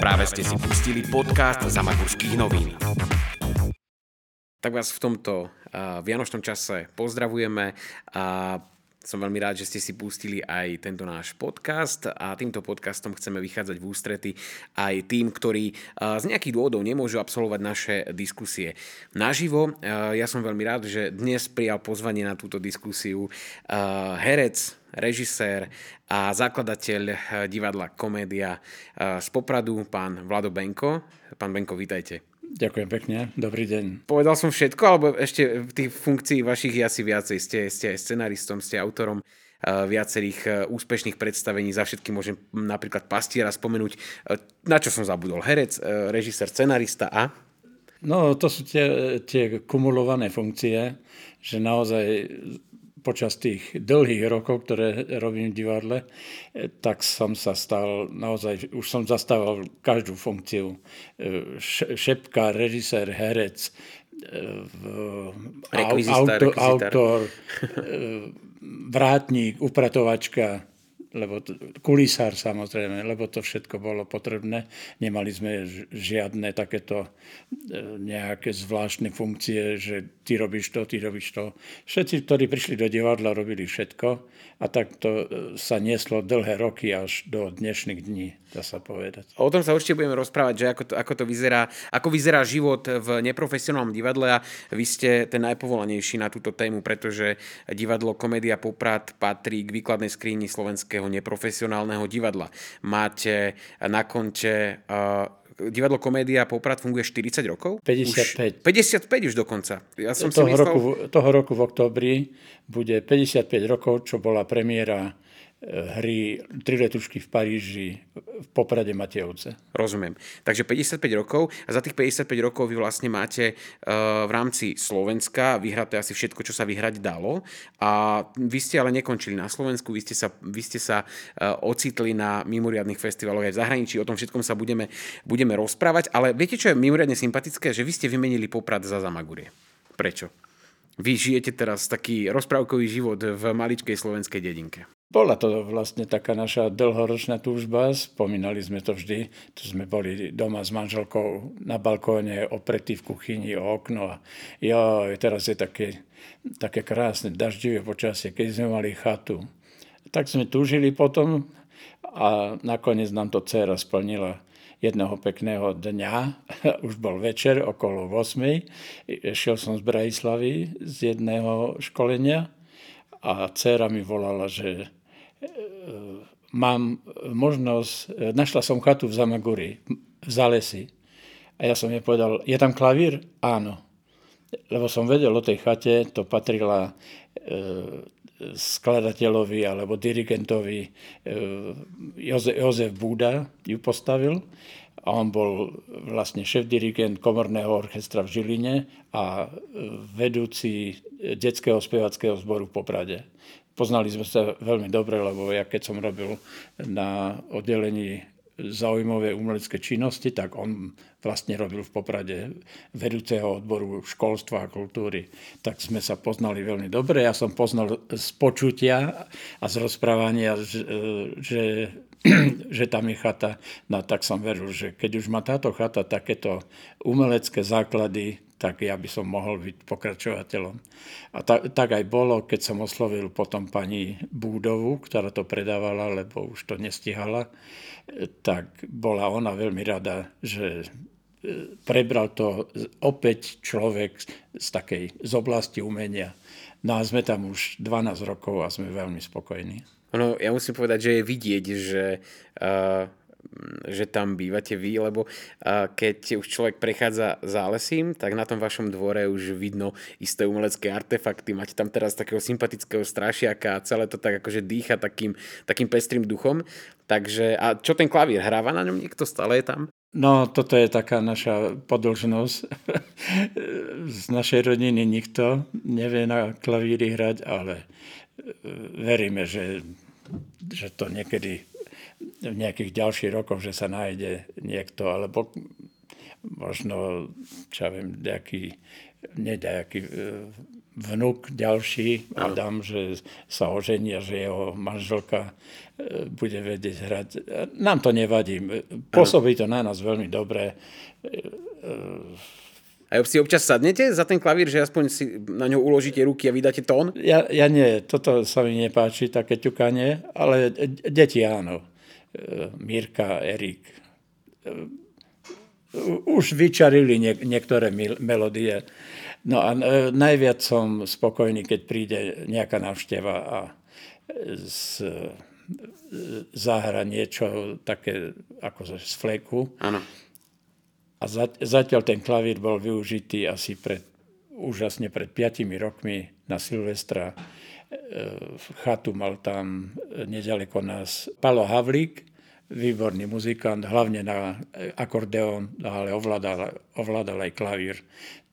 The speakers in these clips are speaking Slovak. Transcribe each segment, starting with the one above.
Práve ste si pustili podcast Zamagurských novín. Tak vás v tomto uh, vianočnom čase pozdravujeme a som veľmi rád, že ste si pustili aj tento náš podcast a týmto podcastom chceme vychádzať v ústrety aj tým, ktorí z nejakých dôvodov nemôžu absolvovať naše diskusie naživo. Ja som veľmi rád, že dnes prijal pozvanie na túto diskusiu herec, režisér a zakladateľ divadla Komédia z Popradu, pán Vlado Benko. Pán Benko, vítajte. Ďakujem pekne, dobrý deň. Povedal som všetko, alebo ešte v tých funkcií vašich je asi viacej. Ste, ste aj scenaristom, ste autorom uh, viacerých uh, úspešných predstavení. Za všetky môžem napríklad Pastiera spomenúť. Uh, na čo som zabudol? Herec, režisér, scenarista a? No, to sú tie, tie kumulované funkcie, že naozaj počas tých dlhých rokov, ktoré robím v divadle, eh, tak som sa stal naozaj, už som zastával každú funkciu. Eh, šepka, režisér, herec, autor, autor vrátnik, upratovačka, lebo kulisár samozrejme, lebo to všetko bolo potrebné. Nemali sme žiadne takéto nejaké zvláštne funkcie, že ty robíš to, ty robíš to. Všetci, ktorí prišli do divadla, robili všetko a tak to e, sa nieslo dlhé roky až do dnešných dní, dá sa povedať. O tom sa určite budeme rozprávať, že ako to, ako to vyzerá, ako vyzerá život v neprofesionálnom divadle a vy ste ten najpovolanejší na túto tému, pretože divadlo Komédia Poprad patrí k výkladnej skríni slovenského neprofesionálneho divadla. Máte na konte uh, divadlo Komédia Poprad funguje 40 rokov? 55. Už, 55 už dokonca. Ja som toho, si myslel... roku, toho roku v oktobri bude 55 rokov, čo bola premiéra hry Tri letušky v Paríži v Poprade Matejovce. Rozumiem. Takže 55 rokov a za tých 55 rokov vy vlastne máte uh, v rámci Slovenska vyhraté asi všetko, čo sa vyhrať dalo a vy ste ale nekončili na Slovensku, vy ste sa, vy ste sa uh, ocitli na mimoriadných festivaloch aj v zahraničí, o tom všetkom sa budeme, budeme rozprávať, ale viete, čo je mimoriadne sympatické? Že vy ste vymenili Poprad za Zamagurie. Prečo? Vy žijete teraz taký rozprávkový život v maličkej slovenskej dedinke. Bola to vlastne taká naša dlhoročná túžba, spomínali sme to vždy, tu sme boli doma s manželkou na balkóne, opretí v kuchyni o okno a jo, teraz je také, také krásne daždivé počasie, keď sme mali chatu. Tak sme túžili potom a nakoniec nám to dcera splnila jedného pekného dňa, už bol večer okolo 8. Šiel som z Bratislavy z jedného školenia a dcera mi volala, že mám možnosť, našla som chatu v Zamaguri, v Zalesi. A ja som jej povedal, je tam klavír? Áno. Lebo som vedel o tej chate, to patrila e, skladateľovi alebo dirigentovi e, Jozef, Jozef Búda ju postavil a on bol vlastne šéf-dirigent komorného orchestra v Žiline a vedúci detského spevackého zboru v Poprade. Poznali sme sa veľmi dobre, lebo ja keď som robil na oddelení zaujímavé umelecké činnosti, tak on vlastne robil v Poprade vedúceho odboru školstva a kultúry. Tak sme sa poznali veľmi dobre. Ja som poznal z počutia a z rozprávania, že, že, tam je chata. No tak som veril, že keď už má táto chata takéto umelecké základy, tak ja by som mohol byť pokračovateľom. A ta, tak aj bolo, keď som oslovil potom pani Búdovu, ktorá to predávala, lebo už to nestihala, tak bola ona veľmi rada, že e, prebral to opäť človek z takej z oblasti umenia. No a sme tam už 12 rokov a sme veľmi spokojní. Ono, ja musím povedať, že je vidieť, že uh že tam bývate vy, lebo keď už človek prechádza zálesím, tak na tom vašom dvore už vidno isté umelecké artefakty. Máte tam teraz takého sympatického strašiaka a celé to tak akože dýcha takým, takým pestrým duchom. Takže, a čo ten klavír? Hráva na ňom niekto? Stále je tam? No, toto je taká naša podlžnosť. Z našej rodiny nikto nevie na klavíri hrať, ale e, veríme, že, že to niekedy v nejakých ďalších rokoch, že sa nájde niekto, alebo možno, čo ja viem, nejaký, nejaký e, vnuk ďalší, Adam, že sa oženia, že jeho manželka e, bude vedieť hrať. Nám to nevadí. Pôsobí to na nás veľmi dobre. A si občas sadnete za ten klavír, že aspoň si na ňo uložíte ruky a vydáte tón? Ja, ja nie, toto sa mi nepáči, také ťukanie, ale deti áno. Mirka, Erik. Už vyčarili niek- niektoré melódie. No a najviac som spokojný, keď príde nejaká návšteva a z, zahra niečo také ako z fleku. Áno a zatiaľ ten klavír bol využitý asi pred, úžasne pred 5 rokmi na Silvestra. Chatu mal tam nedaleko nás Palo Havlík, výborný muzikant, hlavne na akordeón, ale ovládal, ovládal aj klavír.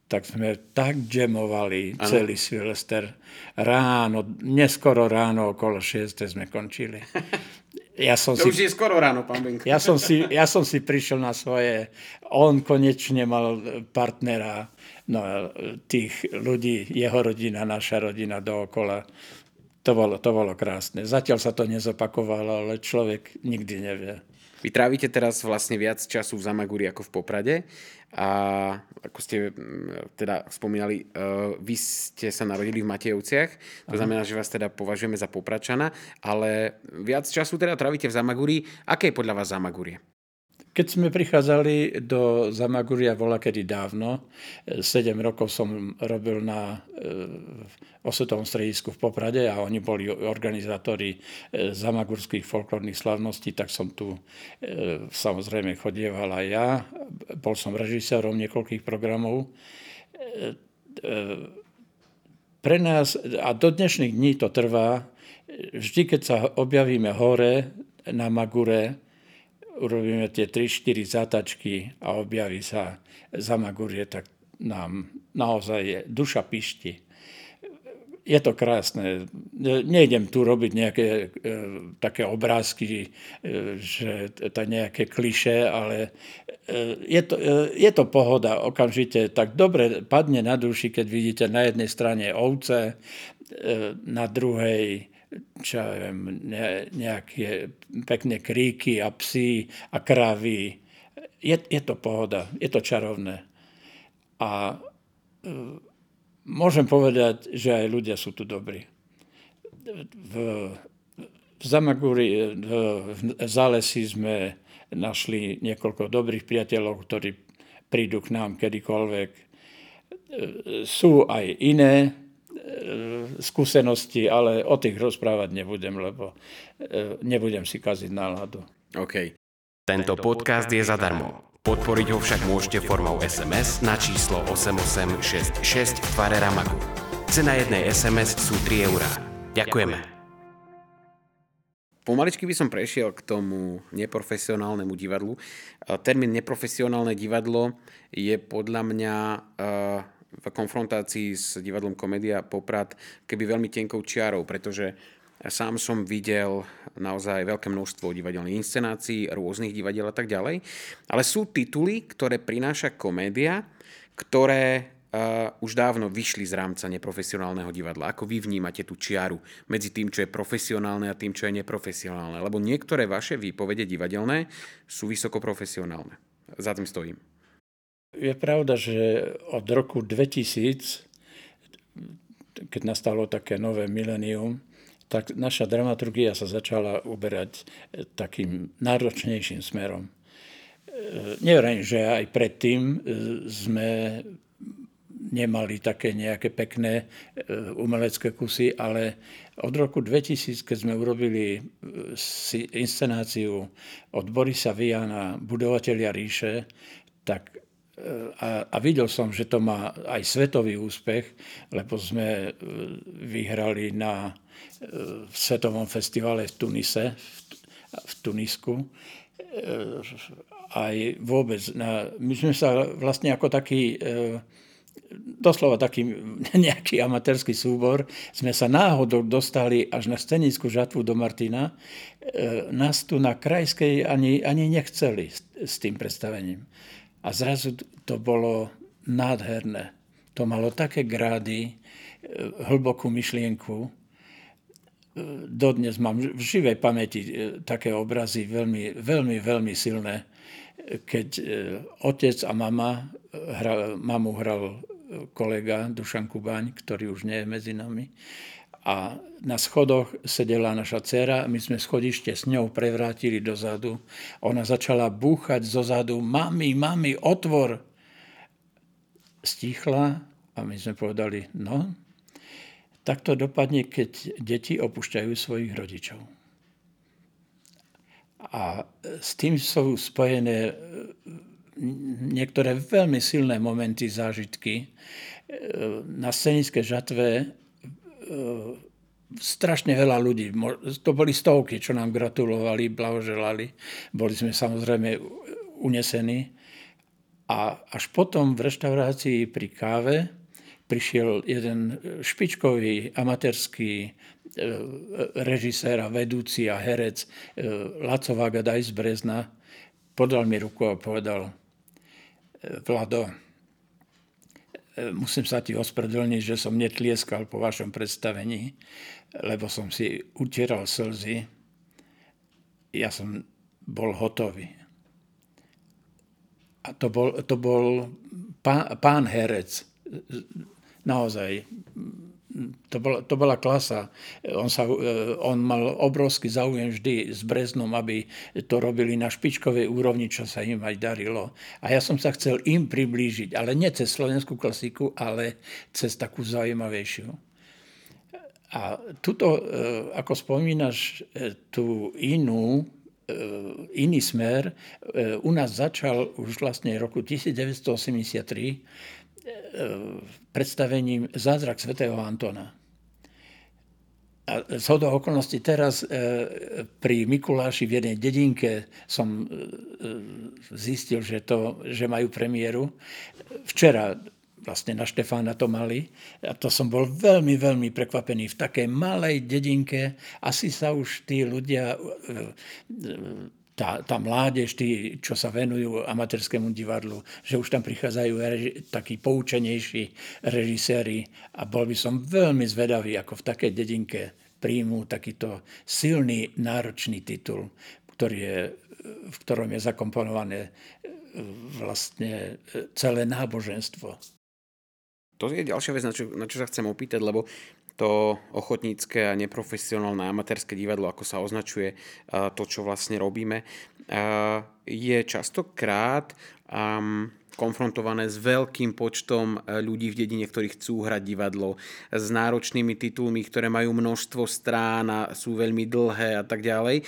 Tak sme tak džemovali ano. celý Silvester. Ráno, neskoro ráno, okolo 6 sme končili. Ja som to si, už je skoro ráno, pán Benko. Ja som, si, ja som si prišiel na svoje. On konečne mal partnera, no tých ľudí, jeho rodina, naša rodina dookola. To bolo, to bolo krásne. Zatiaľ sa to nezopakovalo, ale človek nikdy nevie. Vy trávite teraz vlastne viac času v Zamaguri ako v Poprade a ako ste teda spomínali, uh, vy ste sa narodili v Matejovciach, to Aha. znamená, že vás teda považujeme za Popračana, ale viac času teda trávite v Zamaguri. Aké je podľa vás Zamagurie? Keď sme prichádzali do Zamaguria vola kedy dávno, 7 rokov som robil na e, osvetovom stredisku v Poprade a oni boli organizátori e, zamagurských folklórnych slavností, tak som tu e, samozrejme chodieval aj ja. Bol som režisérom niekoľkých programov. Pre nás, a do dnešných dní to trvá, vždy keď sa objavíme hore na Magure, urobíme tie 3-4 zatačky a objaví sa zamagurie, tak nám naozaj duša pišti. Je to krásne. Nejdem tu robiť nejaké e, také obrázky, e, že to nejaké kliše, ale e, je to, e, je to pohoda okamžite. Tak dobre padne na duši, keď vidíte na jednej strane ovce, e, na druhej čo ja viem, ne, nejaké pekné kríky a psy a kravy. Je, je to pohoda, je to čarovné. A e, môžem povedať, že aj ľudia sú tu dobrí. V, v Zamaguri, v, v Zálesi sme našli niekoľko dobrých priateľov, ktorí prídu k nám kedykoľvek. E, sú aj iné E, skúsenosti, ale o tých rozprávať nebudem, lebo e, nebudem si kaziť náladu. OK. Tento podcast je zadarmo. Podporiť ho však môžete formou SMS na číslo 8866 v tvare Ramagu. Cena jednej SMS sú 3 eurá. Ďakujeme. Pomaličky by som prešiel k tomu neprofesionálnemu divadlu. Termín neprofesionálne divadlo je podľa mňa uh, v konfrontácii s divadlom Komédia Poprad keby veľmi tenkou čiarou, pretože sám som videl naozaj veľké množstvo divadelných inscenácií, rôznych divadiel a tak ďalej, ale sú tituly, ktoré prináša komédia, ktoré uh, už dávno vyšli z rámca neprofesionálneho divadla. Ako vy vnímate tú čiaru medzi tým, čo je profesionálne a tým, čo je neprofesionálne? Lebo niektoré vaše výpovede divadelné sú vysoko profesionálne. Za tým stojím. Je pravda, že od roku 2000, keď nastalo také nové milenium, tak naša dramaturgia sa začala uberať takým náročnejším smerom. Neverím, že aj predtým sme nemali také nejaké pekné umelecké kusy, ale od roku 2000, keď sme urobili inscenáciu od Borisa Viana, budovateľia ríše, tak a, a videl som, že to má aj svetový úspech, lebo sme e, vyhrali na e, svetovom festivale v Tunise, v Tunisku. E, aj vôbec, na, my sme sa vlastne ako taký doslova taký nejaký amatérsky súbor, sme sa náhodou dostali až na scenickú žatvu do Martina. Nás tu na krajskej ani, ani nechceli s, s tým predstavením. A zrazu to bolo nádherné. to malo také grády, e, hlbokú myšlienku. E, dodnes mám v živej pamäti e, také obrazy veľmi, veľmi, veľmi silné, keď otec a mama, hra, mamu hral kolega Dušan Kubaň, ktorý už nie je medzi nami, a na schodoch sedela naša dcera, my sme schodište s ňou prevrátili dozadu. Ona začala búchať zozadu, mami, mami, otvor. Stichla a my sme povedali, no, tak to dopadne, keď deti opúšťajú svojich rodičov. A s tým sú spojené niektoré veľmi silné momenty, zážitky. Na scenické žatve E, strašne veľa ľudí. To boli stovky, čo nám gratulovali, blahoželali. Boli sme samozrejme unesení. A až potom v reštaurácii pri káve prišiel jeden špičkový amatérský e, režisér a vedúci a herec e, Laco Vagadaj z Brezna. Podal mi ruku a povedal Vlado, musím sa ti ospravedlniť, že som netlieskal po vašom predstavení, lebo som si utieral slzy. Ja som bol hotový. A to bol, to bol pán, pán herec. Naozaj to, bola, to bola klasa. On, sa, on mal obrovský záujem vždy s Breznom, aby to robili na špičkovej úrovni, čo sa im aj darilo. A ja som sa chcel im priblížiť, ale nie cez slovenskú klasiku, ale cez takú zaujímavejšiu. A tuto, e, ako spomínaš, e, tú inú, e, iný smer, u nás začal už vlastne v roku 1983 predstavením Zázrak svätého Antona. A z do okolností teraz e, pri Mikuláši v jednej dedinke som e, zistil, že, to, že majú premiéru. Včera vlastne na Štefána to mali. A to som bol veľmi, veľmi prekvapený. V takej malej dedinke asi sa už tí ľudia e, tá, tá mládež, tí, čo sa venujú amatérskému divadlu, že už tam prichádzajú reži- takí poučenejší režiséri a bol by som veľmi zvedavý, ako v takej dedinke príjmu takýto silný, náročný titul, ktorý je, v ktorom je zakomponované e, vlastne e, celé náboženstvo. To je ďalšia vec, na čo, na čo sa chcem opýtať, lebo to ochotnícke a neprofesionálne amatérske divadlo, ako sa označuje to, čo vlastne robíme, je častokrát konfrontované s veľkým počtom e, ľudí v dedine, ktorí chcú hrať divadlo, s náročnými titulmi, ktoré majú množstvo strán a sú veľmi dlhé a tak ďalej. E,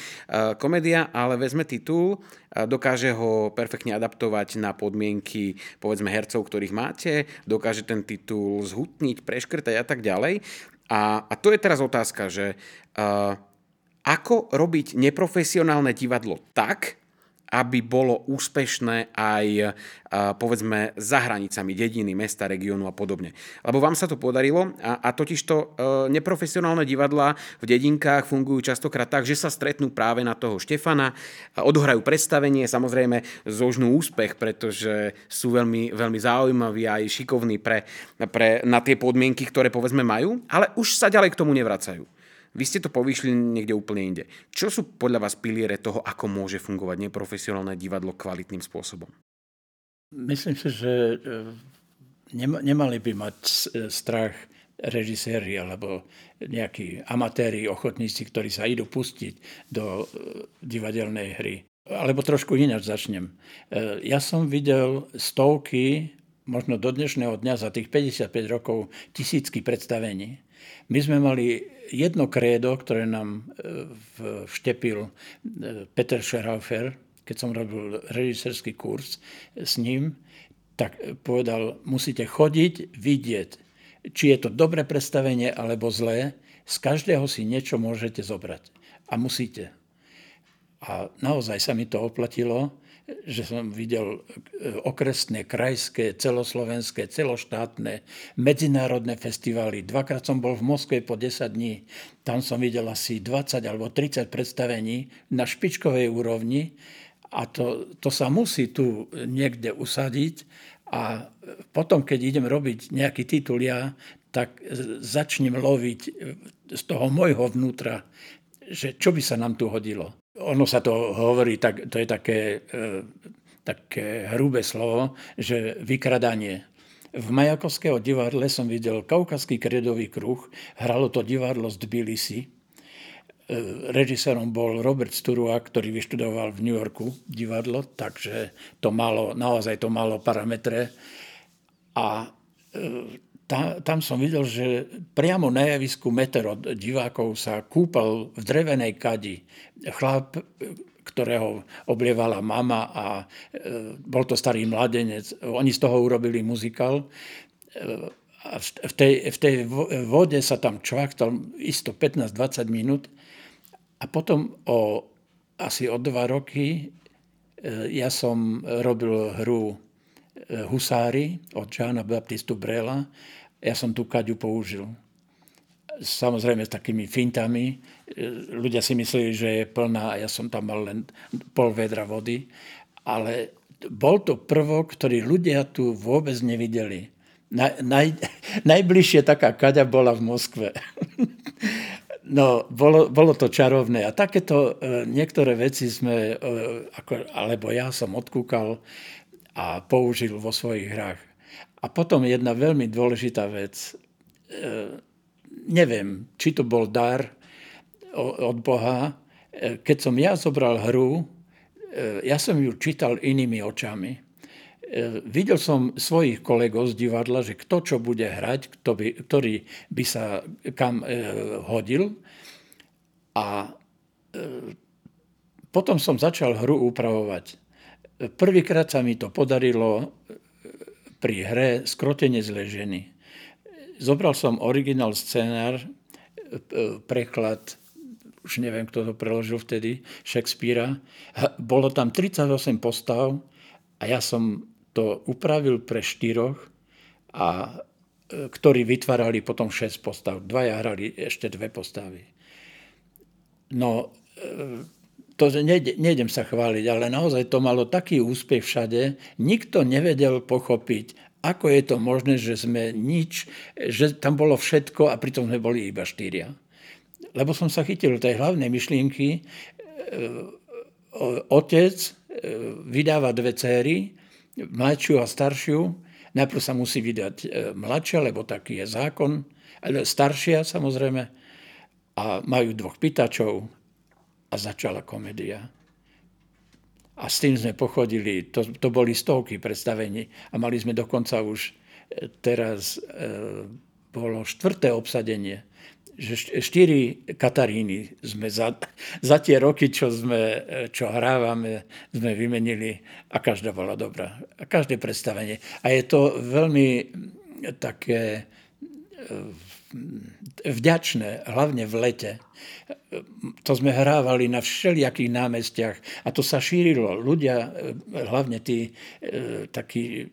komédia ale vezme titul, dokáže ho perfektne adaptovať na podmienky povedzme hercov, ktorých máte, dokáže ten titul zhutniť, preškrtať a tak ďalej. A, a to je teraz otázka, že uh, ako robiť neprofesionálne divadlo tak, aby bolo úspešné aj povedzme za hranicami dediny, mesta, regiónu a podobne. Lebo vám sa to podarilo a, a totižto e, neprofesionálne divadlá v dedinkách fungujú častokrát tak, že sa stretnú práve na toho Štefana, odohrajú predstavenie, samozrejme zožnú úspech, pretože sú veľmi, veľmi zaujímaví a aj šikovní pre, pre, na tie podmienky, ktoré povedzme majú, ale už sa ďalej k tomu nevracajú. Vy ste to povýšli niekde úplne inde. Čo sú podľa vás piliere toho, ako môže fungovať neprofesionálne divadlo kvalitným spôsobom? Myslím si, že e, nemali by mať e, strach režiséri alebo nejakí amatéri, ochotníci, ktorí sa idú pustiť do e, divadelnej hry. Alebo trošku ináč začnem. Ja som videl stovky, možno do dnešného dňa za tých 55 rokov, tisícky predstavení. My sme mali jedno krédo, ktoré nám e, vštepil e, Peter Scherhofer, keď som robil režisérsky kurz s ním, tak povedal, musíte chodiť, vidieť, či je to dobré predstavenie alebo zlé, z každého si niečo môžete zobrať. A musíte. A naozaj sa mi to oplatilo že som videl e, okresné, krajské, celoslovenské, celoštátne, medzinárodné festivály. Dvakrát som bol v Moskve po 10 dní. Tam som videl asi 20 alebo 30 predstavení na špičkovej úrovni a to, to sa musí tu niekde usadiť A potom, keď idem robiť nejaký titul ja, tak začnem loviť z toho môjho vnútra, že čo by sa nám tu hodilo. Ono sa to hovorí, tak, to je také, e, také hrubé slovo, že vykradanie. V Majakovského divadle som videl Kaukazský kredový kruh, hralo to divadlo z Tbilisi. E, režisérom bol Robert Sturua, ktorý vyštudoval v New Yorku divadlo, takže to malo, naozaj to malo parametre. A e, tam, som videl, že priamo na javisku meter od divákov sa kúpal v drevenej kadi chlap, ktorého oblievala mama a e, bol to starý mladenec. Oni z toho urobili muzikál. E, a v tej, v tej vode sa tam čvachtal isto 15-20 minút a potom o, asi o dva roky e, ja som robil hru Husári od Žána Baptistu Brela ja som tú kaďu použil. Samozrejme s takými fintami. Ľudia si mysleli, že je plná a ja som tam mal len pol vedra vody. Ale bol to prvok, ktorý ľudia tu vôbec nevideli. Naj, naj, najbližšie taká kaďa bola v Moskve. No, bolo, bolo to čarovné a takéto e, niektoré veci sme, e, ako, alebo ja som odkúkal a použil vo svojich hrách. A potom jedna veľmi dôležitá vec. E, neviem, či to bol dar od Boha. E, keď som ja zobral hru, e, ja som ju čítal inými očami. Videl som svojich kolegov z divadla, že kto čo bude hrať, kto by, ktorý by sa kam hodil. A potom som začal hru upravovať. Prvýkrát sa mi to podarilo pri hre Skrotenie zle ženy. Zobral som originál scenár, e, preklad, už neviem, kto to preložil vtedy, Shakespearea. Bolo tam 38 postav a ja som to upravil pre štyroch, a, e, ktorí vytvárali potom 6 postav. Dvaja hrali ešte dve postavy. No, e, to nejdem sa chváliť, ale naozaj to malo taký úspech všade. Nikto nevedel pochopiť, ako je to možné, že sme nič, že tam bolo všetko a pritom sme boli iba štyria. Lebo som sa chytil tej hlavnej myšlienky, e, otec e, vydáva dve céry, mladšiu a staršiu. Najprv sa musí vydať e, mladšia, lebo taký je zákon, ale staršia samozrejme. A majú dvoch pýtačov, a začala komédia. A s tým sme pochodili, to, to boli stovky predstavení a mali sme dokonca už e, teraz e, bolo štvrté obsadenie, že štyri Kataríny sme za, za tie roky, čo, sme, e, čo hrávame, sme vymenili a každá bola dobrá. A každé predstavenie. A je to veľmi také e, vďačné, hlavne v lete. To sme hrávali na všelijakých námestiach a to sa šírilo. Ľudia, hlavne tí e, takí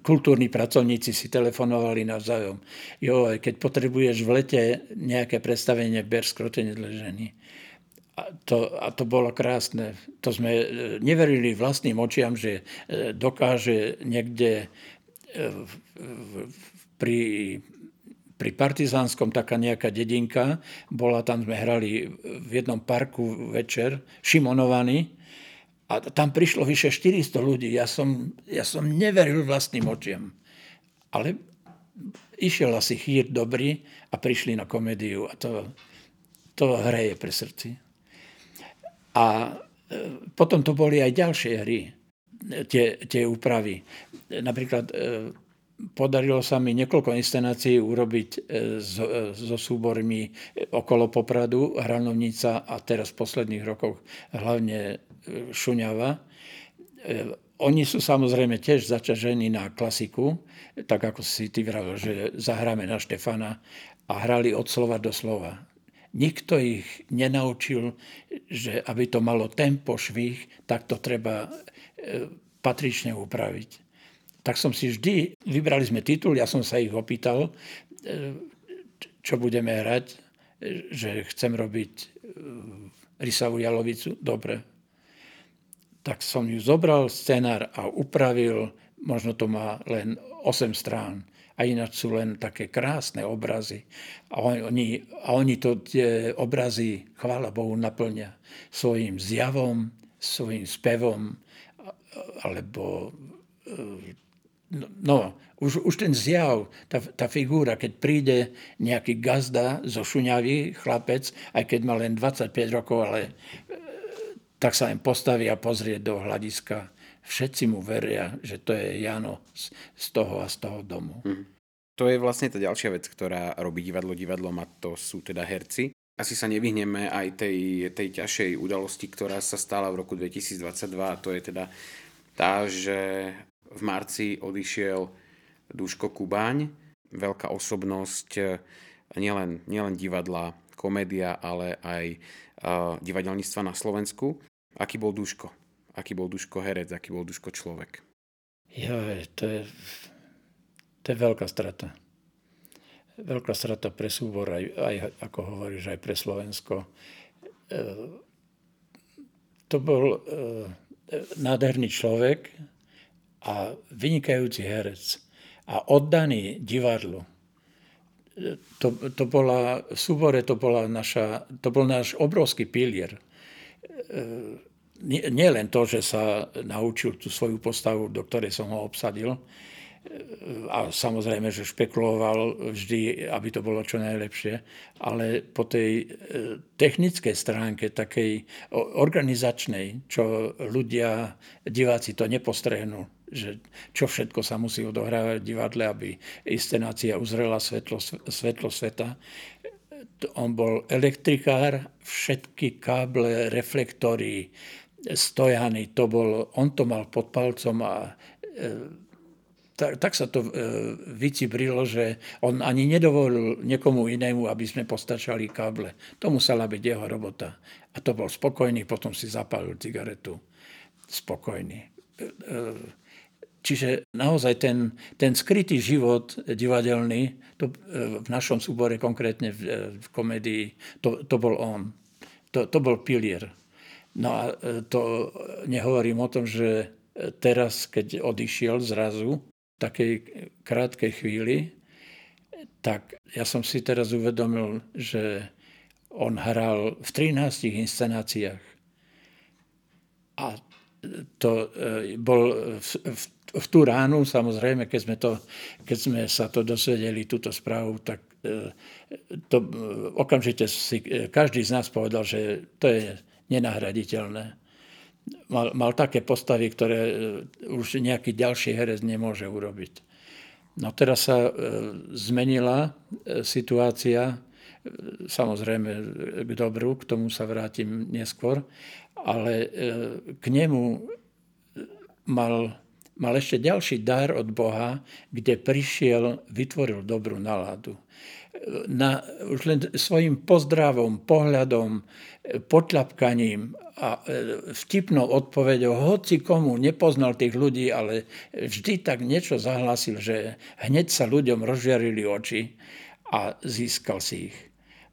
kultúrni pracovníci si telefonovali navzájom. Jo, keď potrebuješ v lete nejaké predstavenie, ber skrotenie dla ženy. A to, a to bolo krásne. To sme e, neverili vlastným očiam, že dokáže niekde pri pri Partizánskom taká nejaká dedinka, bola tam, sme hrali v jednom parku večer, Šimonovaný, a tam prišlo vyše 400 ľudí. Ja som, ja som neveril vlastným očiam. Ale išiel asi chýr dobrý a prišli na komédiu a to, to hreje pre srdci. A e, potom to boli aj ďalšie hry, tie, tie úpravy. Napríklad e, podarilo sa mi niekoľko inscenácií urobiť e, e, so súbormi okolo Popradu, Hranovnica a teraz v posledných rokoch hlavne e, Šuňava. Oni sú samozrejme tiež začažení na klasiku, tak ako si ty vravil, že zahráme na Štefana a hrali od slova do slova. Nikto ich nenaučil, že aby to malo tempo, švih, tak to treba patrične upraviť tak som si vždy, vybrali sme titul, ja som sa ich opýtal, e, čo budeme hrať, e, že chcem robiť e, Rysavu Jalovicu, dobre. Tak som ju zobral, scenár a upravil, možno to má len 8 strán a ináč sú len také krásne obrazy. A oni, a oni to tie obrazy, chvála Bohu, naplňa svojim zjavom, svojim spevom, alebo no, už, už ten zjav, tá, tá figúra, keď príde nejaký gazda zo šuňavý chlapec, aj keď má len 25 rokov, ale e, tak sa im postaví a pozrie do hľadiska všetci mu veria, že to je Jano z, z toho a z toho domu. Mm. To je vlastne tá ďalšia vec, ktorá robí divadlo divadlom a to sú teda herci. Asi sa nevyhneme aj tej, tej ťažšej udalosti, ktorá sa stala v roku 2022 a to je teda tá, že v marci odišiel Duško Kubaň, veľká osobnosť eh, nielen, nielen divadla, komédia, ale aj uh, divadelníctva na Slovensku. Aký bol Duško? aký bol Duško herec, aký bol Duško človek. Ja, to je, to je veľká strata. Veľká strata pre súbor, aj, aj ako hovoríš, aj pre Slovensko. E, to bol e, nádherný človek a vynikajúci herec a oddaný divadlu. E, to, to bola, v súbore to, bola naša, to bol náš obrovský pilier nie, nie len to, že sa naučil tú svoju postavu, do ktorej som ho obsadil, a samozrejme, že špekuloval vždy, aby to bolo čo najlepšie, ale po tej e, technickej stránke, takej organizačnej, čo ľudia, diváci to nepostrehnú, že čo všetko sa musí odohrávať v divadle, aby inscenácia uzrela svetlo, svetlo sveta. On bol elektrikár, všetky káble, reflektory, stojany, to bol, on to mal pod palcom a e, tak, tak sa to e, vycibrilo, že on ani nedovolil niekomu inému, aby sme postačali káble. To musela byť jeho robota. A to bol spokojný, potom si zapálil cigaretu. Spokojný. E, čiže naozaj ten, ten skrytý život divadelný, to v našom súbore, konkrétne v, v komédii, to, to bol on. To, to bol pilier No a e, to nehovorím o tom, že teraz, keď odišiel zrazu v takej krátkej chvíli, tak ja som si teraz uvedomil, že on hral v 13 inscenáciách. A to e, bol v, v, v tú ránu, samozrejme, keď sme, to, keď sme sa to dosvedeli, túto správu, tak e, to okamžite si každý z nás povedal, že to je nenahraditeľné. Mal, mal také postavy, ktoré e, už nejaký ďalší herec nemôže urobiť. No teraz sa e, zmenila e, situácia, samozrejme k dobru, k tomu sa vrátim neskôr, ale k nemu mal, mal ešte ďalší dar od Boha, kde prišiel, vytvoril dobrú náladu na, už len svojim pozdravom, pohľadom, potľapkaním a e, vtipnou odpoveďou, hoci komu nepoznal tých ľudí, ale vždy tak niečo zahlásil, že hneď sa ľuďom rozžiarili oči a získal si ich.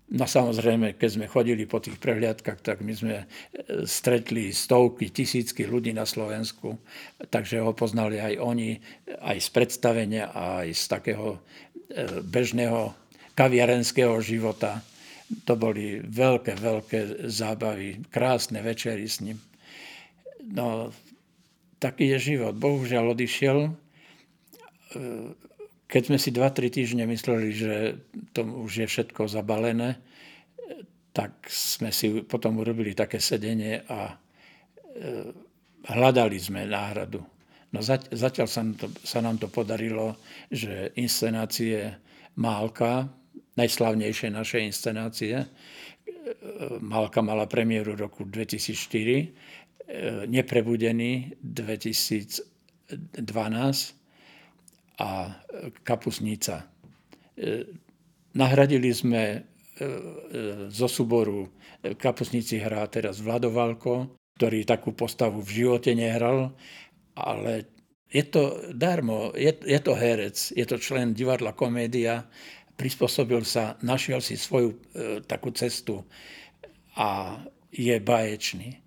No samozrejme, keď sme chodili po tých prehliadkach, tak my sme e, stretli stovky, tisícky ľudí na Slovensku, takže ho poznali aj oni, aj z predstavenia, aj z takého e, bežného kaviarenského života. To boli veľké, veľké zábavy, krásne večery s ním. No, taký je život. Bohužiaľ odišiel. Keď sme si 2-3 týždne mysleli, že to už je všetko zabalené, tak sme si potom urobili také sedenie a e, hľadali sme náhradu. No zatiaľ sa nám to, sa nám to podarilo, že inscenácie Málka najslavnejšie naše inscenácie. Malka mala premiéru roku 2004, Neprebudený 2012 a Kapusnica. Nahradili sme e, zo súboru Kapusnici hrá teraz Vladovalko, ktorý takú postavu v živote nehral, ale je to darmo, je, je to herec, je to člen divadla Komédia prispôsobil sa, našiel si svoju e, takú cestu a je baječný.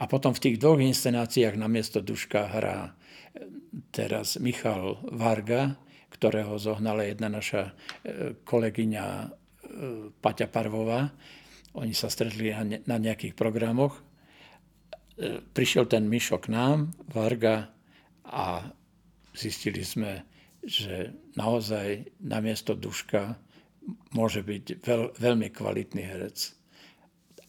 A potom v tých dvoch inscenáciách na miesto Duška hrá teraz Michal Varga, ktorého zohnala jedna naša kolegyňa Paťa Parvová. Oni sa stretli na nejakých programoch. Prišiel ten Mišo k nám, Varga, a zistili sme, že naozaj namiesto Duška môže byť veľ, veľmi kvalitný herec.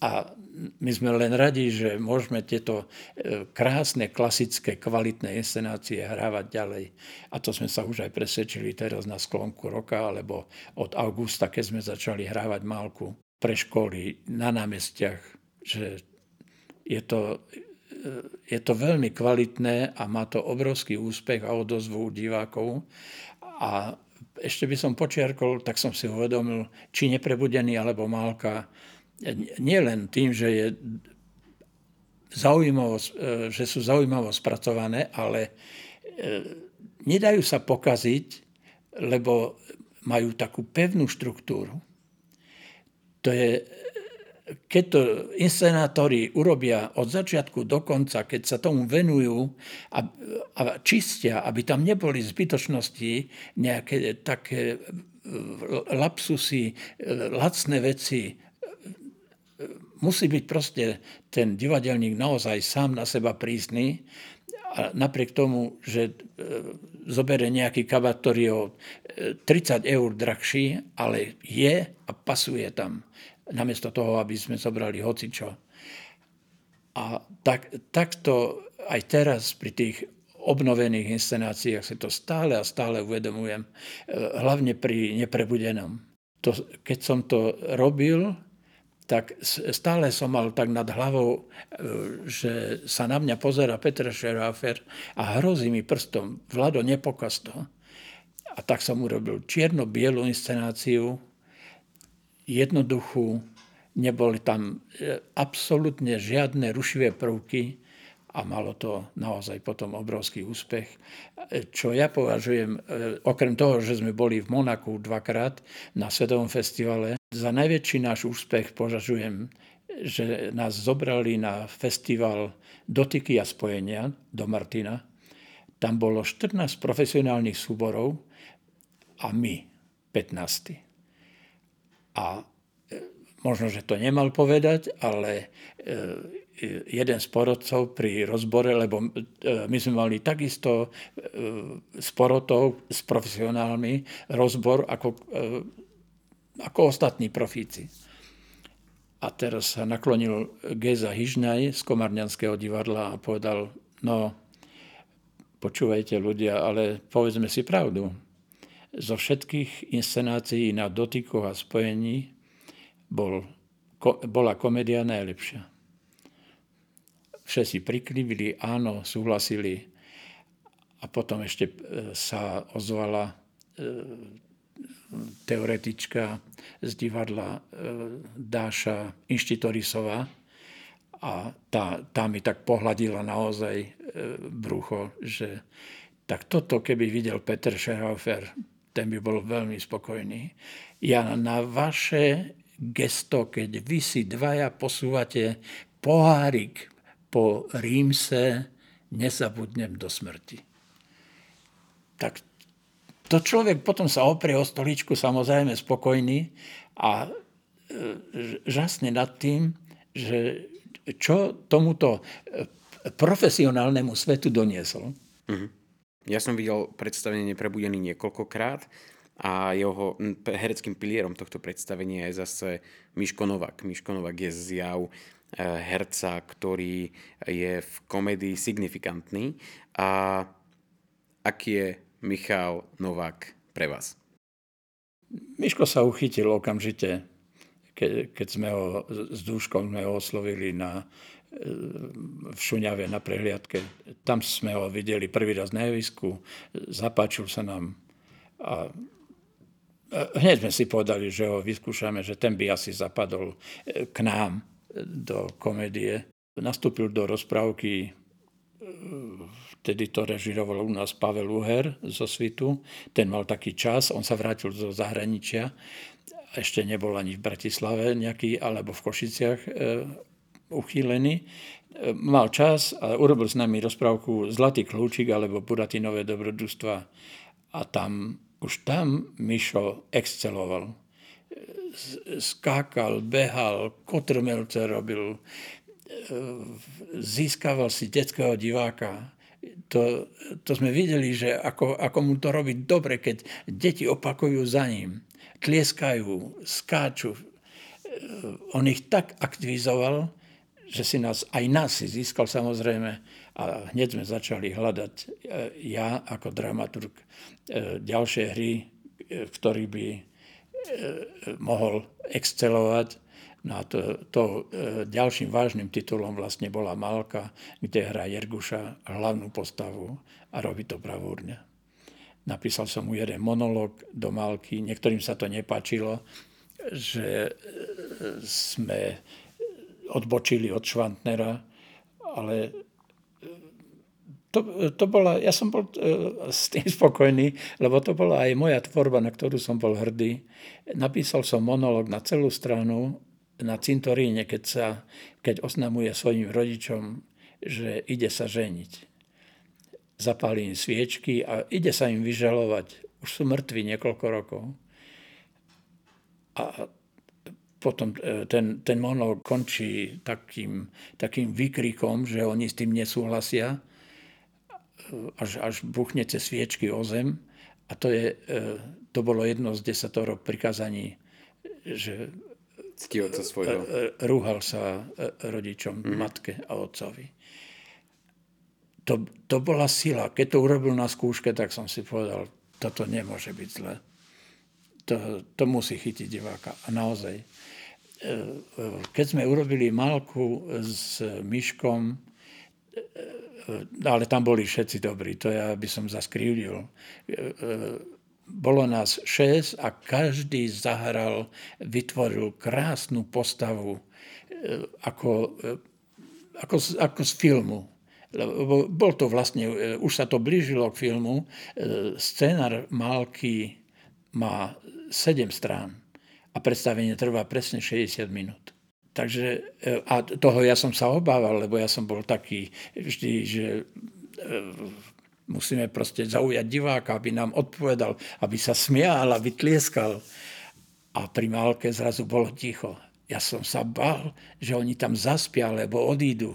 A my sme len radi, že môžeme tieto e, krásne, klasické, kvalitné inscenácie hrávať ďalej. A to sme sa už aj presvedčili teraz na sklonku roka, alebo od augusta, keď sme začali hrávať málku pre školy na námestiach, že je to, e, je to veľmi kvalitné a má to obrovský úspech a odozvu divákov. A ešte by som počiarkol, tak som si uvedomil, či neprebudený alebo Málka, nie len tým, že, je zaujímavo, e, že sú zaujímavo spracované, ale e, nedajú sa pokaziť, lebo majú takú pevnú štruktúru. To je keď to inscenátori urobia od začiatku do konca, keď sa tomu venujú a, a čistia, aby tam neboli zbytočnosti, nejaké také e, lapsusy, lacné veci, musí byť proste ten divadelník naozaj sám na seba prísny a napriek tomu, že e, zobere nejaký kabát, ktorý je o 30 eur drahší, ale je a pasuje tam namiesto toho, aby sme zobrali hocičo. A tak, takto aj teraz pri tých obnovených inscenáciách si to stále a stále uvedomujem, e, hlavne pri neprebudenom. To, keď som to robil, tak stále som mal tak nad hlavou, e, že sa na mňa pozera Petr Šeráfer a hrozí mi prstom, Vlado, nepokaz to. A tak som urobil čierno-bielu inscenáciu, jednoduchú, neboli tam e, absolútne žiadne rušivé prvky a malo to naozaj potom obrovský úspech. E, čo ja považujem, okrem toho, že sme boli v Monaku dvakrát na Svetovom festivale, za najväčší náš úspech považujem, že nás zobrali na festival Dotyky a spojenia do Martina. Tam bolo 14 profesionálnych súborov a my 15. A e, možno, že to nemal povedať, ale e, jeden z porodcov pri rozbore, lebo e, my sme mali takisto s porotov, s profesionálmi rozbor ako, ako ostatní profíci. A teraz sa naklonil Geza Hyžňaj z Komarňanského divadla a povedal, no počúvajte ľudia, ale povedzme si pravdu zo všetkých inscenácií na dotykoch a spojení bol, ko, bola komédia najlepšia. Všetci priklivili, áno, súhlasili a potom ešte e, sa ozvala e, teoretička z divadla e, Dáša Inštitorisová a tá, tá mi tak pohľadila naozaj brucho, že tak toto, keby videl Peter Scherhofer, ten by bol veľmi spokojný. Ja na vaše gesto, keď vy si dvaja posúvate pohárik po Rímse, nezabudnem do smrti. Tak to človek potom sa oprie o stoličku, samozrejme spokojný a e, žasne nad tým, že čo tomuto e, profesionálnemu svetu doniesol. Mm-hmm. Ja som videl predstavenie Neprebudený niekoľkokrát a jeho hereckým pilierom tohto predstavenia je zase Miško Novak. Miško Novak je zjav e, herca, ktorý je v komédii signifikantný. A aký je Michal Novák pre vás? Miško sa uchytil okamžite, keď sme ho s Dúškom sme ho oslovili na v Šuňave na prehliadke. Tam sme ho videli prvý raz na javisku, zapáčil sa nám a hneď sme si povedali, že ho vyskúšame, že ten by asi zapadol e, k nám do komédie. Nastúpil do rozprávky, e, vtedy to režiroval u nás Pavel Uher zo Svitu. Ten mal taký čas, on sa vrátil zo zahraničia. Ešte nebol ani v Bratislave nejaký, alebo v Košiciach e, uchýlený, mal čas a urobil s nami rozprávku Zlatý kľúčik alebo Buratinové dobrodružstva. A tam, už tam Mišo exceloval. Skákal, behal, kotrmelce robil, získaval si detského diváka. To, to sme videli, že ako, ako mu to robí dobre, keď deti opakujú za ním, tlieskajú, skáču. On ich tak aktivizoval, že si nás, aj nás si získal samozrejme a hneď sme začali hľadať e, ja ako dramaturg e, ďalšie hry, v ktorých by mohol excelovať. No a to, to ďalším vážnym titulom vlastne bola Malka, kde hrá Jerguša hlavnú postavu a robí to bravúrne. Napísal som mu jeden monológ do Malky, niektorým sa to nepačilo, že sme odbočili od Švantnera, ale e, to, to bola, ja som bol e, s tým spokojný, lebo to bola aj moja tvorba, na ktorú som bol hrdý. Napísal som monolog na celú stranu na cintoríne, keď, sa, keď oznamuje svojim rodičom, že ide sa ženiť. Zapálí im sviečky a ide sa im vyžalovať. Už sú mŕtvi niekoľko rokov. A potom e, ten, ten monológ končí takým, takým výkrikom, že oni s tým nesúhlasia, e, až, až buchnete sviečky o zem. A to, je, e, to bolo jedno z desatoro prikázaní, že svojho. rúhal sa rodičom, mm. matke a otcovi. To, to bola sila. Keď to urobil na skúške, tak som si povedal, toto nemôže byť zle. To, to musí chytiť diváka. A naozaj keď sme urobili Malku s Myškom, ale tam boli všetci dobrí, to ja by som zaskrivil. Bolo nás šesť a každý zahral, vytvoril krásnu postavu ako, ako, ako z filmu. Lebo bol to vlastne, už sa to blížilo k filmu. Scénar Malky má sedem strán a predstavenie trvá presne 60 minút. Takže, e, a toho ja som sa obával, lebo ja som bol taký vždy, že e, musíme proste zaujať diváka, aby nám odpovedal, aby sa smial a vytlieskal. A pri Málke zrazu bolo ticho. Ja som sa bal, že oni tam zaspia, alebo odídu.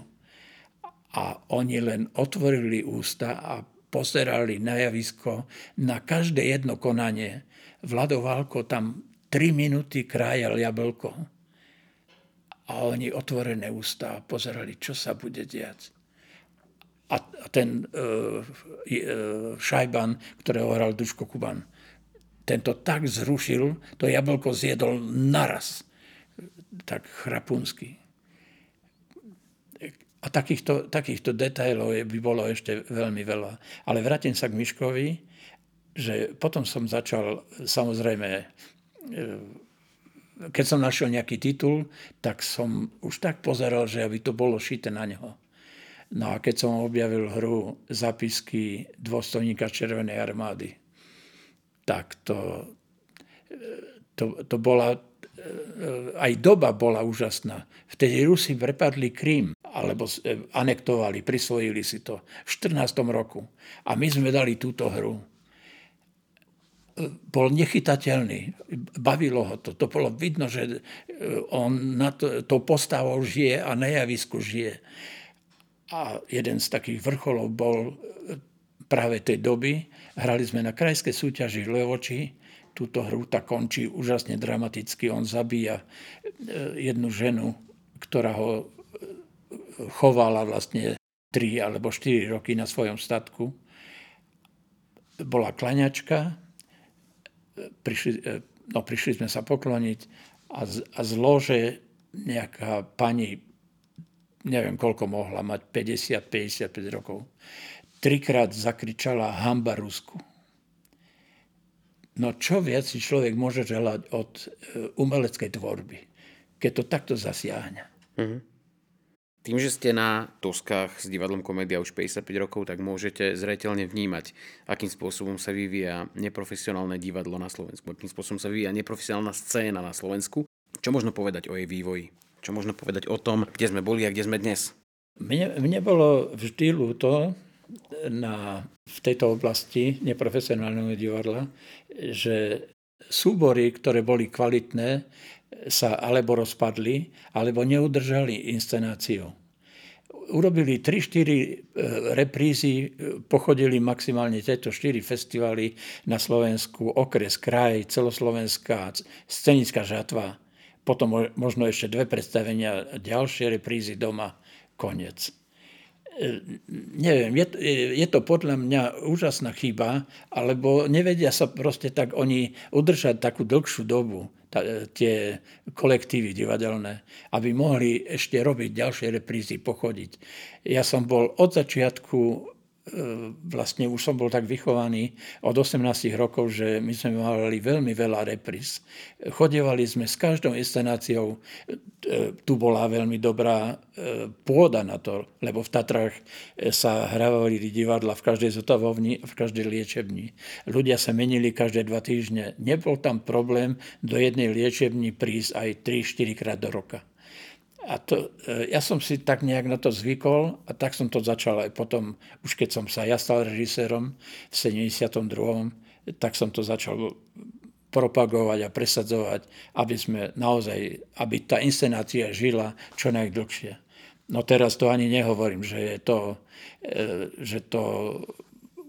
A oni len otvorili ústa a pozerali na javisko, na každé jedno konanie. Vlado Válko tam 3 minúty krájal jablko a oni otvorené ústa a pozerali, čo sa bude diať. A ten uh, uh, Šajban, ktorého hral Duško Kuban, tento tak zrušil, to jablko zjedol naraz. Tak chrapunsky. A takýchto, takýchto detailov by bolo ešte veľmi veľa. Ale vrátim sa k Miškovi, že potom som začal samozrejme E, keď som našiel nejaký titul, tak som už tak pozeral, že aby to bolo šité na neho. No a keď som objavil hru zapisky dôstojníka Červenej armády, tak to, to, to bola, e, aj doba bola úžasná. Vtedy Rusi prepadli Krím, alebo e, anektovali, prisvojili si to v 14. roku. A my sme dali túto hru bol nechytateľný. Bavilo ho to. To bolo vidno, že on na to, to postavou žije a na javisku žije. A jeden z takých vrcholov bol e, práve tej doby. Hrali sme na krajskej súťaži Levoči. Túto hru tak končí úžasne dramaticky. On zabíja e, jednu ženu, ktorá ho chovala vlastne 3 alebo 4 roky na svojom statku. Bola klaňačka, prišli, e, no, prišli sme sa pokloniť a z, a z lože nejaká pani, neviem koľko mohla mať, 50-55 rokov, trikrát zakričala hamba Rusku. No čo viac si človek môže želať od e, umeleckej tvorby, keď to takto zasiahne. Mm-hmm. Tým, že ste na Toskách s divadlom Komédia už 55 rokov, tak môžete zretelne vnímať, akým spôsobom sa vyvíja neprofesionálne divadlo na Slovensku, akým spôsobom sa vyvíja neprofesionálna scéna na Slovensku. Čo možno povedať o jej vývoji? Čo možno povedať o tom, kde sme boli a kde sme dnes? Mne, mne bolo vždy ľúto na, v tejto oblasti neprofesionálneho divadla, že súbory, ktoré boli kvalitné, sa alebo rozpadli, alebo neudržali inscenáciu. Urobili 3-4 e, reprízy, pochodili maximálne tieto 4 festivaly na Slovensku, okres, kraj, celoslovenská scenická žatva potom možno ešte dve predstavenia, ďalšie reprízy doma, koniec. E, neviem, je, je to podľa mňa úžasná chyba, alebo nevedia sa proste tak oni udržať takú dlhšiu dobu, tá, tie kolektívy divadelné, aby mohli ešte robiť ďalšie reprízy, pochodiť. Ja som bol od začiatku E, vlastne už som bol tak vychovaný od 18 rokov, že my sme mali veľmi veľa repríz. Chodievali sme s každou inscenáciou, e, tu bola veľmi dobrá e, pôda na to, lebo v Tatrách sa hrávali divadla v každej zotavovni, v každej liečebni. Ľudia sa menili každé dva týždne. Nebol tam problém do jednej liečebni prísť aj 3-4 krát do roka. A to, e, ja som si tak nejak na to zvykol a tak som to začal aj potom, už keď som sa ja stal režisérom v 72. tak som to začal propagovať a presadzovať, aby sme naozaj, aby tá inscenácia žila čo najdlhšie. No teraz to ani nehovorím, že je to, e, že to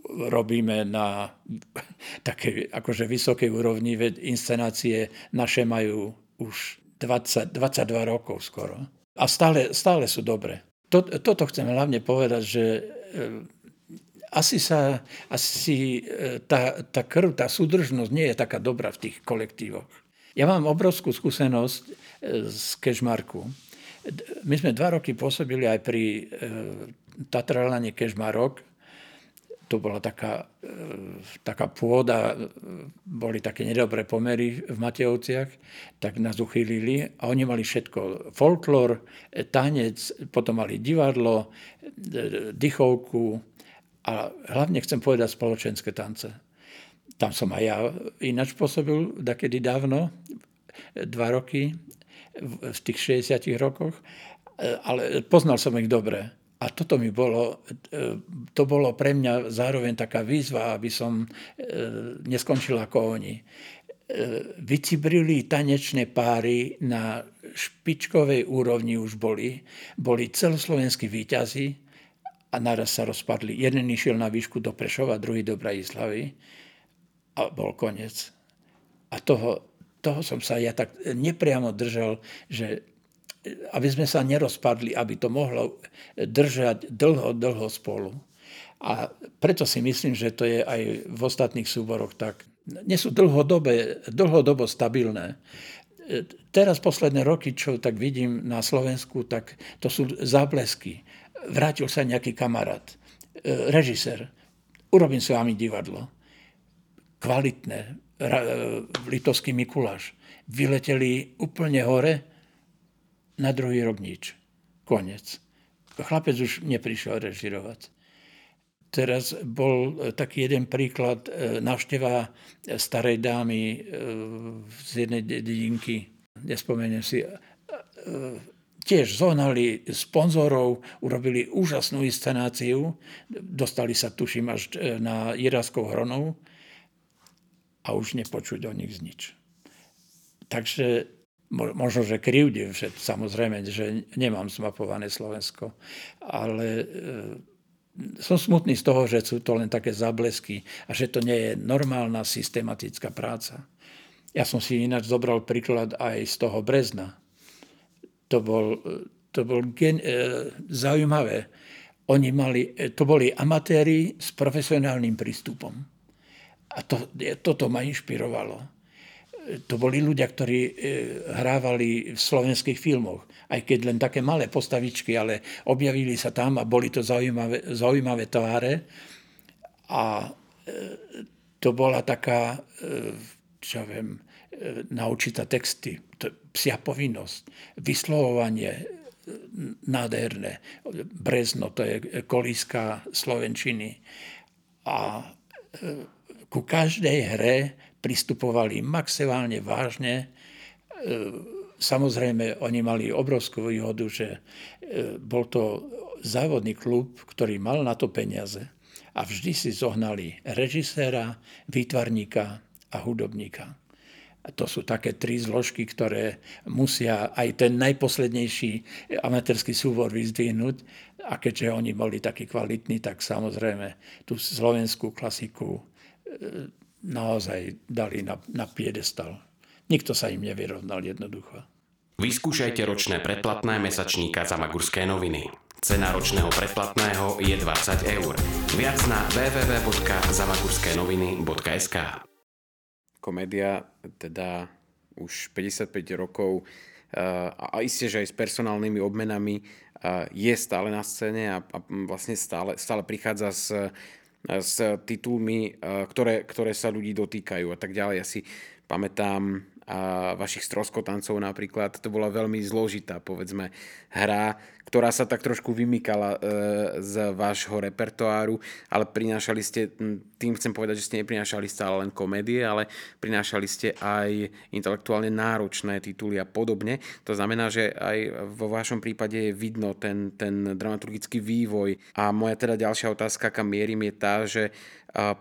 robíme na takej akože vysokej úrovni, inscenácie naše majú už 20, 22 rokov skoro. A stále, stále sú dobré. To, toto chcem hlavne povedať, že e, asi, sa, asi e, tá, tá krv, tá súdržnosť nie je taká dobrá v tých kolektívoch. Ja mám obrovskú skúsenosť e, z Kešmarku. My sme dva roky pôsobili aj pri Tatralane Kešmarok to bola taká, e, taká pôda, e, boli také nedobré pomery v Matejovciach, tak nás uchýlili a oni mali všetko. Folklór, e, tanec, potom mali divadlo, dychovku a hlavne chcem povedať spoločenské tance. Tam som aj ja ináč pôsobil, dakedy dávno, dva roky, v tých 60 rokoch, ale poznal som ich dobre a toto mi bolo, e, to bolo pre mňa zároveň taká výzva, aby som e, neskončil ako oni. E, vycibrili tanečné páry na špičkovej úrovni už boli. Boli celoslovenskí výťazi a naraz sa rozpadli. Jeden išiel na výšku do Prešova, druhý do Bratislavy a bol koniec. A toho, toho som sa ja tak nepriamo držal, že aby sme sa nerozpadli, aby to mohlo držať dlho, dlho spolu. A preto si myslím, že to je aj v ostatných súboroch tak. Nie sú dlhodobé, dlhodobo stabilné. Teraz posledné roky, čo tak vidím na Slovensku, tak to sú záblesky. Vrátil sa nejaký kamarát, režisér, urobím s vami divadlo. Kvalitné, Litovský Mikuláš. Vyleteli úplne hore, na druhý rok nič. Konec. Chlapec už neprišiel režirovať. Teraz bol e, taký jeden príklad, e, návšteva starej dámy e, z jednej dedinky, nespomeniem si, tiež zohnali sponzorov, urobili úžasnú inscenáciu, dostali sa, tuším, až na Jiraskou hronou a už nepočuť o nich z nič. Takže možno, že krivdím, že samozrejme, že nemám zmapované Slovensko, ale e, som smutný z toho, že sú to len také zablesky a že to nie je normálna systematická práca. Ja som si ináč zobral príklad aj z toho Brezna. To bol, to bol gen, e, zaujímavé. Oni mali, e, to boli amatéri s profesionálnym prístupom. A to, toto ma inšpirovalo to boli ľudia, ktorí e, hrávali v slovenských filmoch. Aj keď len také malé postavičky, ale objavili sa tam a boli to zaujímavé, zaujímavé tváre. A e, to bola taká, e, čo viem, naučiť sa texty, psia povinnosť, vyslovovanie nádherné. Brezno, to je kolíska Slovenčiny. A ku každej hre pristupovali maximálne vážne, e, samozrejme, oni mali obrovskú výhodu, že e, bol to závodný klub, ktorý mal na to peniaze a vždy si zohnali režiséra, výtvarníka a hudobníka. To sú také tri zložky, ktoré musia aj ten najposlednejší amatérsky súbor vyzdvihnúť. A keďže oni boli takí kvalitní, tak samozrejme tú slovenskú klasiku e, naozaj dali na, na piedestal. Nikto sa im nevyrovnal jednoducho. Vyskúšajte ročné predplatné mesačníka za Magurské noviny. Cena ročného predplatného je 20 eur. Viac na www.zamagurského.sk Komédia teda už 55 rokov a isté, že aj s personálnymi obmenami je stále na scéne a, a vlastne stále, stále prichádza s, s titulmi, ktoré, ktoré sa ľudí dotýkajú a tak ďalej. Ja si pamätám a vašich stroskotancov napríklad, to bola veľmi zložitá, povedzme, hra, ktorá sa tak trošku vymykala e, z vášho repertoáru, ale prinášali ste, tým chcem povedať, že ste neprinášali stále len komédie, ale prinášali ste aj intelektuálne náročné tituly a podobne. To znamená, že aj vo vašom prípade je vidno ten, ten dramaturgický vývoj. A moja teda ďalšia otázka, kam mierim, je tá, že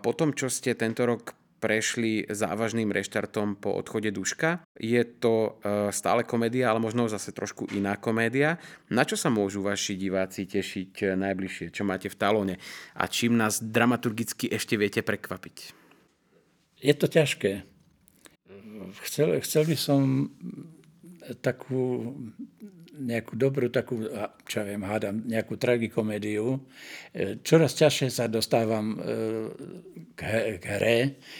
po tom, čo ste tento rok prešli závažným reštartom po odchode Duška. Je to e, stále komédia, ale možno zase trošku iná komédia. Na čo sa môžu vaši diváci tešiť e, najbližšie? Čo máte v talóne? A čím nás dramaturgicky ešte viete prekvapiť? Je to ťažké. Chcel, chcel by som takú nejakú dobrú, takú, čo viem, hádam, nejakú tragikomédiu. E, čoraz ťažšie sa dostávam e, k, k hre,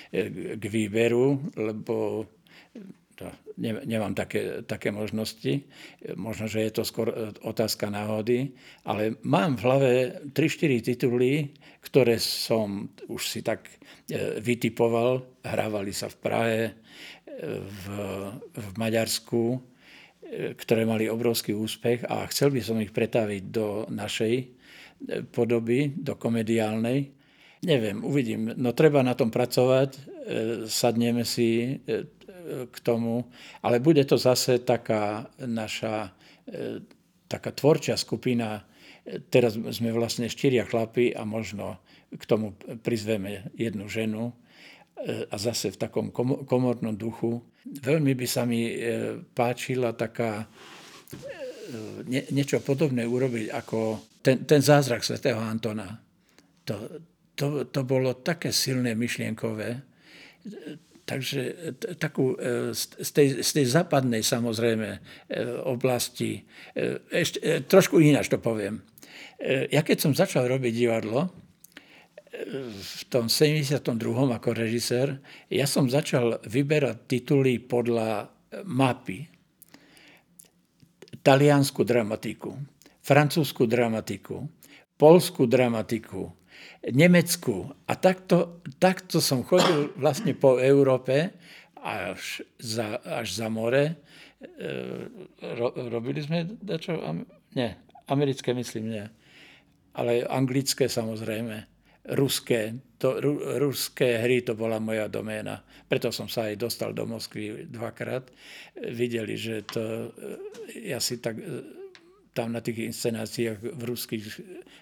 e, k výberu, lebo to, nemám také, také možnosti. Možno, že je to skôr otázka náhody, ale mám v hlave 3-4 tituly, ktoré som už si tak vytipoval. Hrávali sa v Prahe, v, v Maďarsku, ktoré mali obrovský úspech a chcel by som ich pretaviť do našej e, podoby, do komediálnej. Neviem, uvidím. No treba na tom pracovať, e, sadneme si e, k tomu, ale bude to zase taká naša taká tvorčia skupina. Teraz sme vlastne štyria chlapy a možno k tomu prizveme jednu ženu a zase v takom komornom duchu. Veľmi by sa mi e, páčila taká e, niečo podobné urobiť ako ten, ten zázrak svätého Antona. To, to, to bolo také silné myšlienkové. Takže takú, e, z tej, z tej západnej samozrejme oblasti, ešte, trošku ináč to poviem. Ja keď som začal robiť divadlo, v tom 72. ako režisér, ja som začal vyberať tituly podľa mapy. Taliansku dramatiku, francúzsku dramatiku, polskú dramatiku, nemeckú. A takto, takto som chodil vlastne po Európe až za, až za more. E, ro, robili sme dačo? Nie, americké myslím nie. Ale anglické samozrejme ruské, to, ru, ruské hry to bola moja doména. Preto som sa aj dostal do Moskvy dvakrát. Videli, že to, ja si tak tam na tých inscenáciách v ruských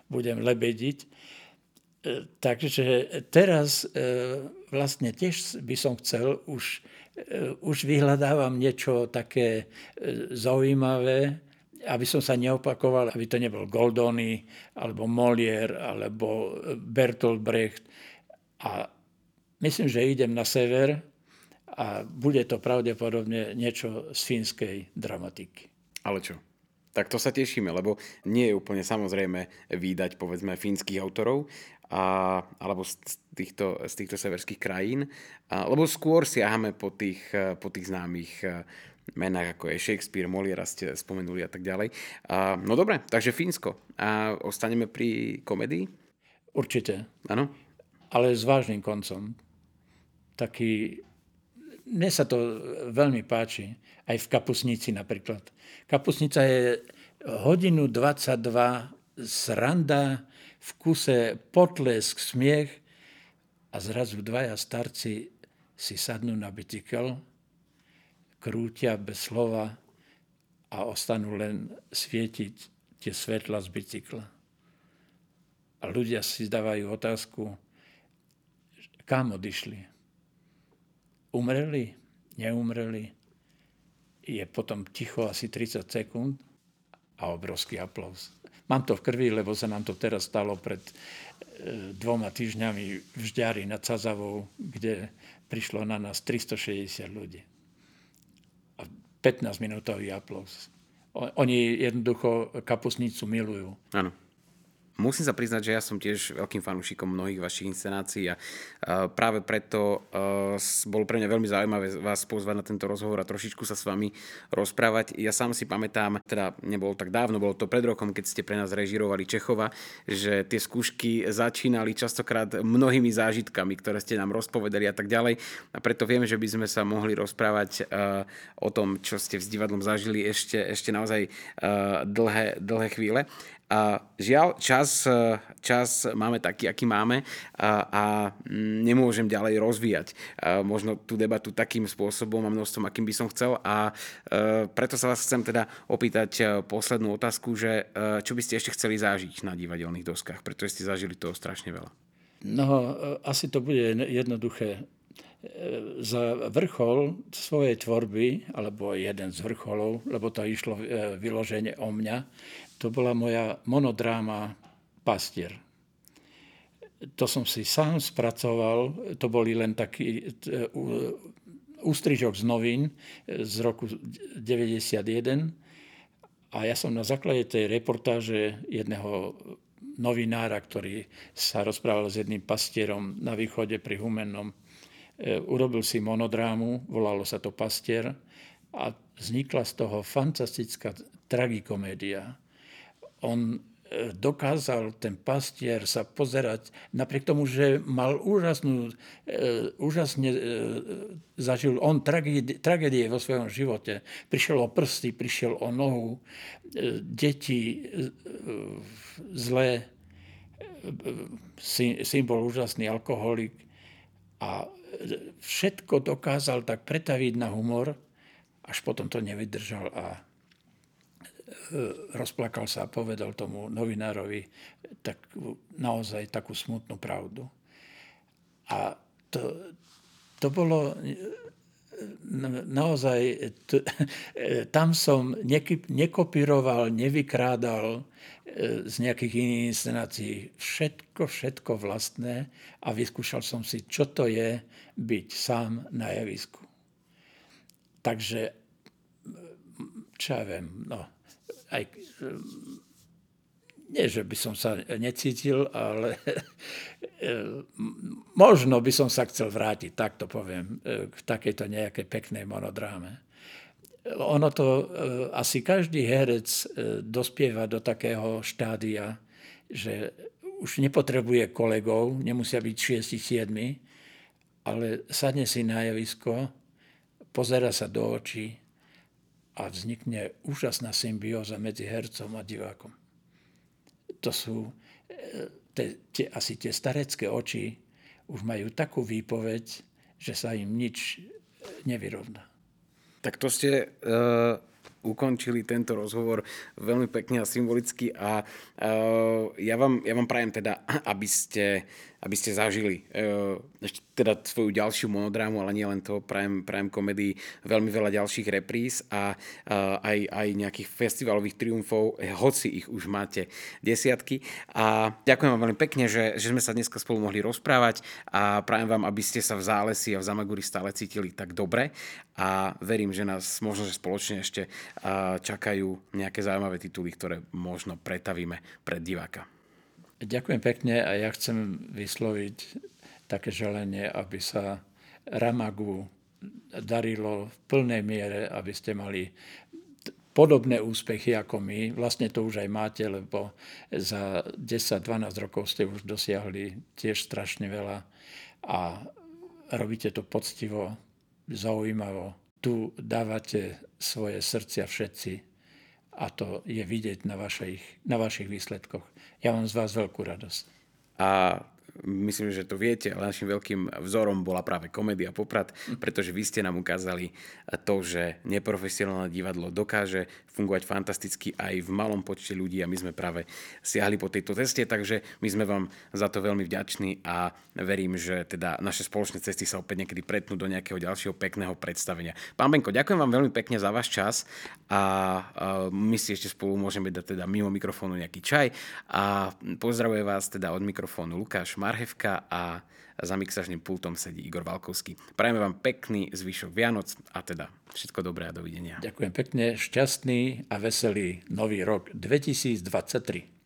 budem lebediť. Takže teraz e, vlastne tiež by som chcel, už, e, už vyhľadávam niečo také e, zaujímavé, aby som sa neopakoval, aby to nebol Goldoni, alebo Molière, alebo Bertolt Brecht. A myslím, že idem na sever a bude to pravdepodobne niečo z fínskej dramatiky. Ale čo? Tak to sa tešíme, lebo nie je úplne samozrejme výdať povedzme fínskych autorov, a, alebo z týchto, z týchto severských krajín, a, lebo skôr siahame po tých, po tých známych menách, ako je Shakespeare, Moliera ste spomenuli a tak ďalej. A, no dobre, takže Fínsko. A ostaneme pri komedii? Určite. Áno? Ale s vážnym koncom. Taký... Mne sa to veľmi páči. Aj v Kapusnici napríklad. Kapusnica je hodinu 22 sranda, v kuse potlesk, smiech a zrazu dvaja starci si sadnú na bicykel krútia bez slova a ostanú len svietiť tie svetla z bicykla. A ľudia si dávajú otázku, kam odišli. Umreli? Neumreli? Je potom ticho asi 30 sekúnd a obrovský aplaus. Mám to v krvi, lebo sa nám to teraz stalo pred e, dvoma týždňami v Žďari nad Cazavou, kde prišlo na nás 360 ľudí. A 15-minútový aplaus. Oni jednoducho kapusnicu milujú. Áno. Musím sa priznať, že ja som tiež veľkým fanúšikom mnohých vašich inscenácií a práve preto bolo pre mňa veľmi zaujímavé vás pozvať na tento rozhovor a trošičku sa s vami rozprávať. Ja sám si pamätám, teda nebolo tak dávno, bolo to pred rokom, keď ste pre nás režirovali Čechova, že tie skúšky začínali častokrát mnohými zážitkami, ktoré ste nám rozpovedali a tak ďalej. A preto viem, že by sme sa mohli rozprávať o tom, čo ste s divadlom zažili ešte, ešte naozaj dlhé, dlhé chvíle. A žiaľ, čas, čas máme taký, aký máme a, a nemôžem ďalej rozvíjať a možno tú debatu takým spôsobom a množstvom, akým by som chcel. A e, preto sa vás chcem teda opýtať poslednú otázku, že čo by ste ešte chceli zažiť na divadelných doskách, pretože ste zažili toho strašne veľa. No, asi to bude jednoduché za vrchol svojej tvorby, alebo jeden z vrcholov, lebo to išlo vyloženie o mňa, to bola moja monodráma Pastier. To som si sám spracoval, to boli len taký e, ústrižok z novín z roku 91 a ja som na základe tej reportáže jedného novinára, ktorý sa rozprával s jedným pastierom na východe pri Humennom, e, urobil si monodrámu, volalo sa to Pastier a vznikla z toho fantastická tragikomédia on e, dokázal ten pastier sa pozerať, napriek tomu, že mal úžasnú, e, úžasne e, zažil on tragédie, tragédie vo svojom živote. Prišiel o prsty, prišiel o nohu, deti zlé, symbol úžasný alkoholik a všetko dokázal tak pretaviť na humor, až potom to nevydržal a E, rozplakal sa a povedal tomu novinárovi tak, naozaj takú smutnú pravdu. A to, to bolo e, naozaj, to, e, tam som nekopíroval, nevykrádal z nejakých iných inscenácií. Všetko, všetko vlastné a vyskúšal som si, čo to je byť sám na javisku. Takže, čo ja viem, no, aj, nie, že by som sa necítil, ale možno by som sa chcel vrátiť, tak to poviem, k takejto nejakej peknej monodráme. Ono to, asi každý herec dospieva do takého štádia, že už nepotrebuje kolegov, nemusia byť 6-7, ale sadne si na javisko, pozera sa do očí a vznikne úžasná symbióza medzi hercom a divákom. To sú e, te, te, asi tie starecké oči, už majú takú výpoveď, že sa im nič nevyrovná. Tak to ste uh, ukončili tento rozhovor veľmi pekne a symbolicky a uh, ja, vám, ja vám prajem teda, aby ste aby ste zažili uh, ešte teda svoju ďalšiu monodrámu, ale nie len to, prajem, prajem komedii veľmi veľa ďalších repríz a uh, aj, aj nejakých festivalových triumfov, eh, hoci ich už máte desiatky. A ďakujem vám veľmi pekne, že, že sme sa dneska spolu mohli rozprávať a prajem vám, aby ste sa v Zálesi a v Zamaguri stále cítili tak dobre a verím, že nás možno, že spoločne ešte čakajú nejaké zaujímavé tituly, ktoré možno pretavíme pred diváka. Ďakujem pekne a ja chcem vysloviť také želenie, aby sa Ramagu darilo v plnej miere, aby ste mali podobné úspechy ako my. Vlastne to už aj máte, lebo za 10-12 rokov ste už dosiahli tiež strašne veľa a robíte to poctivo, zaujímavo. Tu dávate svoje srdcia všetci a to je vidieť na vašich, na vašich výsledkoch. Ja mám z vás veľkú radosť. A myslím, že to viete, ale našim veľkým vzorom bola práve komédia Poprad, pretože vy ste nám ukázali to, že neprofesionálne divadlo dokáže fungovať fantasticky aj v malom počte ľudí a my sme práve siahli po tejto ceste, takže my sme vám za to veľmi vďační a verím, že teda naše spoločné cesty sa opäť niekedy pretnú do nejakého ďalšieho pekného predstavenia. Pán Benko, ďakujem vám veľmi pekne za váš čas a my si ešte spolu môžeme dať teda mimo mikrofónu nejaký čaj a pozdravuje vás teda od mikrofónu Lukáš Marhevka a za mixažným pultom sedí Igor Valkovský. Prajeme vám pekný zvyšok Vianoc a teda všetko dobré a dovidenia. Ďakujem pekne, šťastný a veselý nový rok 2023.